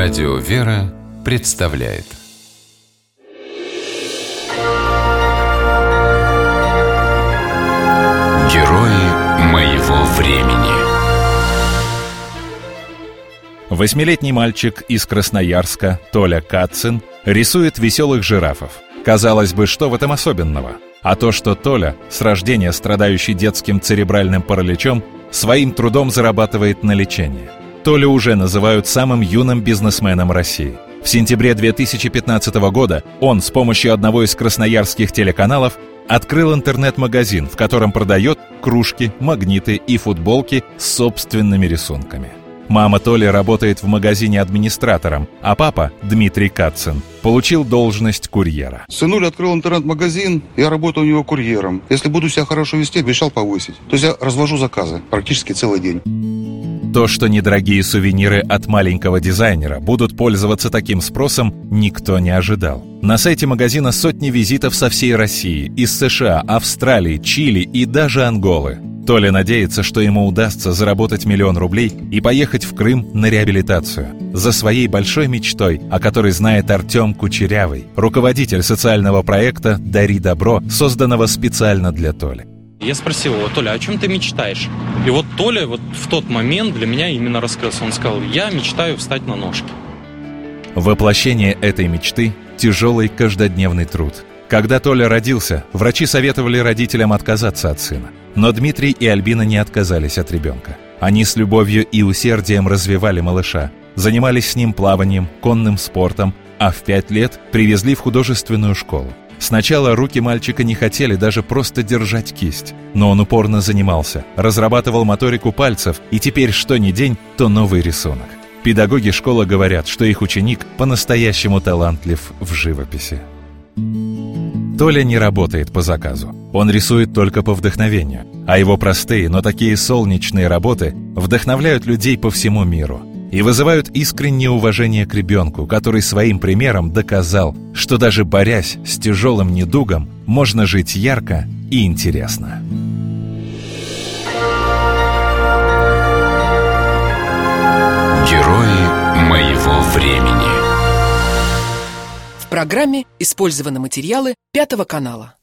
Радио «Вера» представляет Герои моего времени Восьмилетний мальчик из Красноярска, Толя Кацин, рисует веселых жирафов. Казалось бы, что в этом особенного? А то, что Толя, с рождения страдающий детским церебральным параличом, своим трудом зарабатывает на лечение. Толю уже называют самым юным бизнесменом России. В сентябре 2015 года он с помощью одного из красноярских телеканалов открыл интернет-магазин, в котором продает кружки, магниты и футболки с собственными рисунками. Мама Толи работает в магазине администратором, а папа, Дмитрий Кацин, получил должность курьера. Сынуля открыл интернет-магазин, я работаю у него курьером. Если буду себя хорошо вести, обещал повысить. То есть я развожу заказы практически целый день. То, что недорогие сувениры от маленького дизайнера будут пользоваться таким спросом, никто не ожидал. На сайте магазина сотни визитов со всей России, из США, Австралии, Чили и даже Анголы. Толя надеется, что ему удастся заработать миллион рублей и поехать в Крым на реабилитацию. За своей большой мечтой, о которой знает Артем Кучерявый, руководитель социального проекта «Дари добро», созданного специально для Толи. Я спросил его, Толя, о чем ты мечтаешь? И вот Толя вот в тот момент для меня именно раскрылся. Он сказал, я мечтаю встать на ножки. Воплощение этой мечты – тяжелый каждодневный труд. Когда Толя родился, врачи советовали родителям отказаться от сына. Но Дмитрий и Альбина не отказались от ребенка. Они с любовью и усердием развивали малыша, занимались с ним плаванием, конным спортом, а в пять лет привезли в художественную школу. Сначала руки мальчика не хотели даже просто держать кисть, но он упорно занимался, разрабатывал моторику пальцев, и теперь что ни день, то новый рисунок. Педагоги школы говорят, что их ученик по-настоящему талантлив в живописи. Толя не работает по заказу. Он рисует только по вдохновению. А его простые, но такие солнечные работы вдохновляют людей по всему миру и вызывают искреннее уважение к ребенку, который своим примером доказал, что даже борясь с тяжелым недугом, можно жить ярко и интересно. Герои моего времени В программе использованы материалы Пятого канала.